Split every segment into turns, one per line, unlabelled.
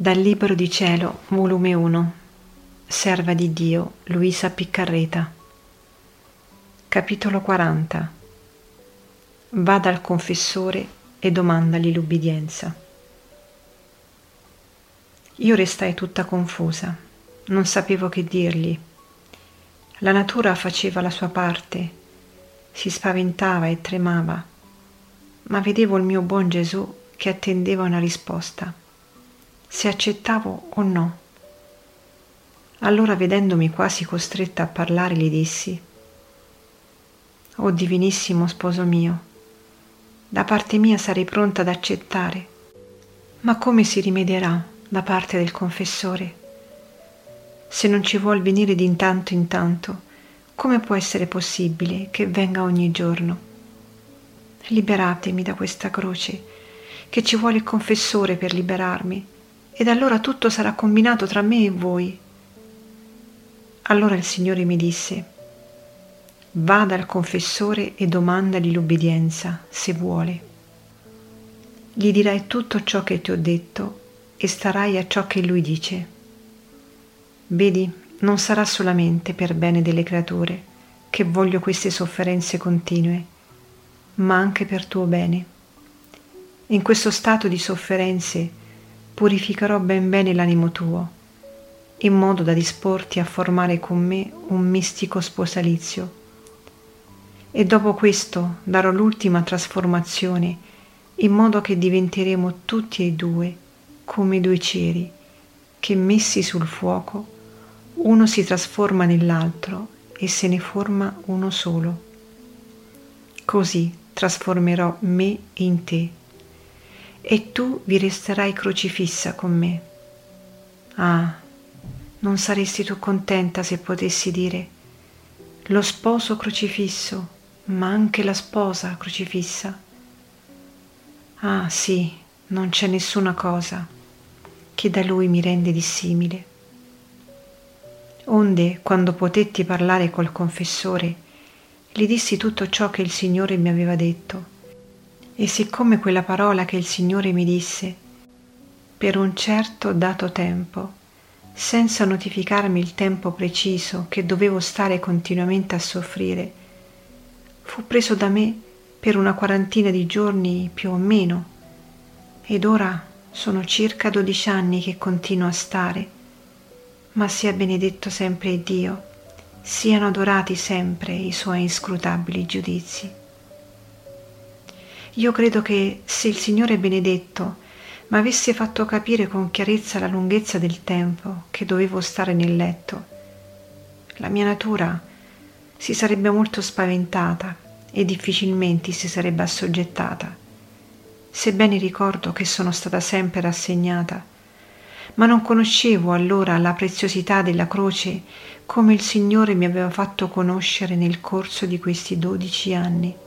Dal Libro di Cielo, volume 1, Serva di Dio, Luisa Piccarreta. Capitolo 40. Va dal confessore e domandagli l'ubbidienza. Io restai tutta confusa, non sapevo che dirgli. La natura faceva la sua parte, si spaventava e tremava, ma vedevo il mio buon Gesù che attendeva una risposta se accettavo o no. Allora vedendomi quasi costretta a parlare gli dissi, O divinissimo sposo mio, da parte mia sarei pronta ad accettare, ma come si rimedierà da parte del confessore? Se non ci vuol venire di intanto in tanto, come può essere possibile che venga ogni giorno? Liberatemi da questa croce, che ci vuole il confessore per liberarmi ed allora tutto sarà combinato tra me e voi. Allora il Signore mi disse, vada al confessore e domandagli l'ubbidienza, se vuole. Gli dirai tutto ciò che ti ho detto e starai a ciò che lui dice. Vedi, non sarà solamente per bene delle creature che voglio queste sofferenze continue, ma anche per tuo bene. In questo stato di sofferenze purificherò ben bene l'animo tuo, in modo da disporti a formare con me un mistico sposalizio. E dopo questo darò l'ultima trasformazione, in modo che diventeremo tutti e due come due ceri, che messi sul fuoco, uno si trasforma nell'altro e se ne forma uno solo. Così trasformerò me in te e tu vi resterai crocifissa con me. Ah, non saresti tu contenta se potessi dire lo sposo crocifisso, ma anche la sposa crocifissa. Ah sì, non c'è nessuna cosa che da lui mi rende dissimile. Onde, quando potetti parlare col confessore, gli dissi tutto ciò che il Signore mi aveva detto e siccome quella parola che il Signore mi disse, per un certo dato tempo, senza notificarmi il tempo preciso che dovevo stare continuamente a soffrire, fu preso da me per una quarantina di giorni più o meno, ed ora sono circa dodici anni che continuo a stare, ma sia benedetto sempre Dio, siano adorati sempre i suoi inscrutabili giudizi. Io credo che se il Signore benedetto mi avesse fatto capire con chiarezza la lunghezza del tempo che dovevo stare nel letto, la mia natura si sarebbe molto spaventata e difficilmente si sarebbe assoggettata, sebbene ricordo che sono stata sempre rassegnata, ma non conoscevo allora la preziosità della croce come il Signore mi aveva fatto conoscere nel corso di questi dodici anni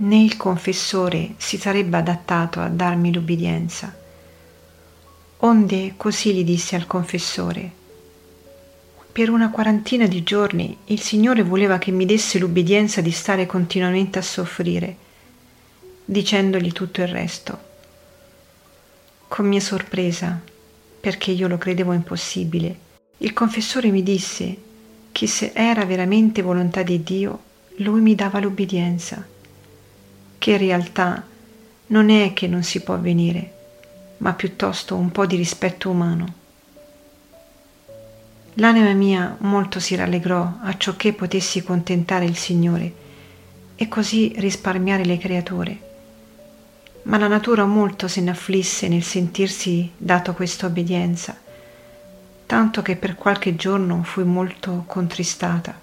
né il confessore si sarebbe adattato a darmi l'ubbidienza. Onde così gli disse al confessore, per una quarantina di giorni il Signore voleva che mi desse l'ubbidienza di stare continuamente a soffrire, dicendogli tutto il resto. Con mia sorpresa, perché io lo credevo impossibile, il confessore mi disse che se era veramente volontà di Dio, lui mi dava l'ubbidienza che in realtà non è che non si può avvenire, ma piuttosto un po' di rispetto umano. L'anima mia molto si rallegrò a ciò che potessi contentare il Signore e così risparmiare le creature. Ma la natura molto se ne afflisse nel sentirsi dato questa obbedienza, tanto che per qualche giorno fui molto contristata.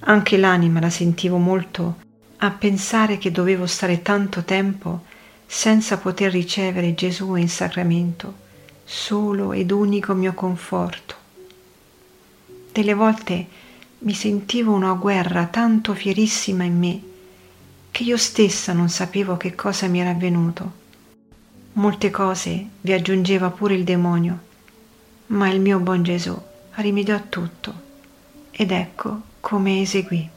Anche l'anima la sentivo molto a pensare che dovevo stare tanto tempo senza poter ricevere Gesù in sacramento, solo ed unico mio conforto. Delle volte mi sentivo una guerra tanto fierissima in me che io stessa non sapevo che cosa mi era avvenuto. Molte cose vi aggiungeva pure il demonio, ma il mio buon Gesù rimediò a tutto ed ecco come eseguì.